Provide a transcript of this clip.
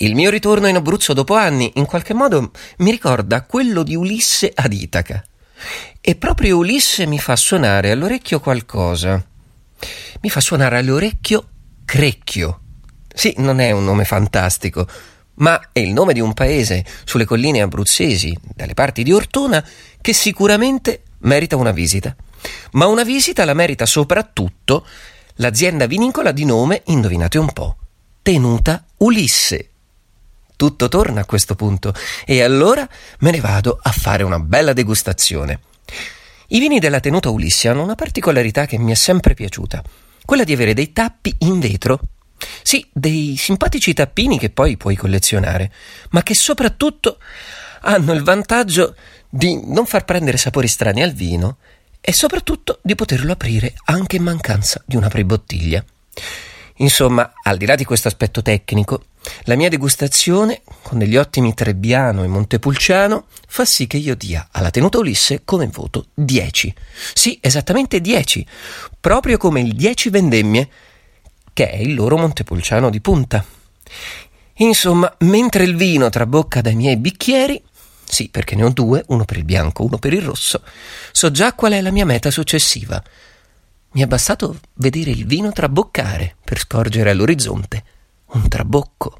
Il mio ritorno in Abruzzo dopo anni, in qualche modo, mi ricorda quello di Ulisse ad Itaca. E proprio Ulisse mi fa suonare all'orecchio qualcosa. Mi fa suonare all'orecchio Crecchio. Sì, non è un nome fantastico, ma è il nome di un paese sulle colline abruzzesi, dalle parti di Ortona, che sicuramente merita una visita. Ma una visita la merita soprattutto l'azienda vinicola di nome, indovinate un po', Tenuta Ulisse. Tutto torna a questo punto e allora me ne vado a fare una bella degustazione. I vini della Tenuta Ulisse hanno una particolarità che mi è sempre piaciuta, quella di avere dei tappi in vetro sì, dei simpatici tappini che poi puoi collezionare, ma che soprattutto hanno il vantaggio di non far prendere sapori strani al vino e soprattutto di poterlo aprire anche in mancanza di una prebottiglia. Insomma, al di là di questo aspetto tecnico, la mia degustazione, con degli ottimi Trebbiano e Montepulciano, fa sì che io dia alla tenuta Ulisse come voto 10. Sì, esattamente 10, proprio come il 10 vendemmie che è il loro Montepulciano di punta. Insomma, mentre il vino trabocca dai miei bicchieri, sì, perché ne ho due, uno per il bianco, uno per il rosso, so già qual è la mia meta successiva. Mi è bastato vedere il vino traboccare per scorgere all'orizzonte. Un trabocco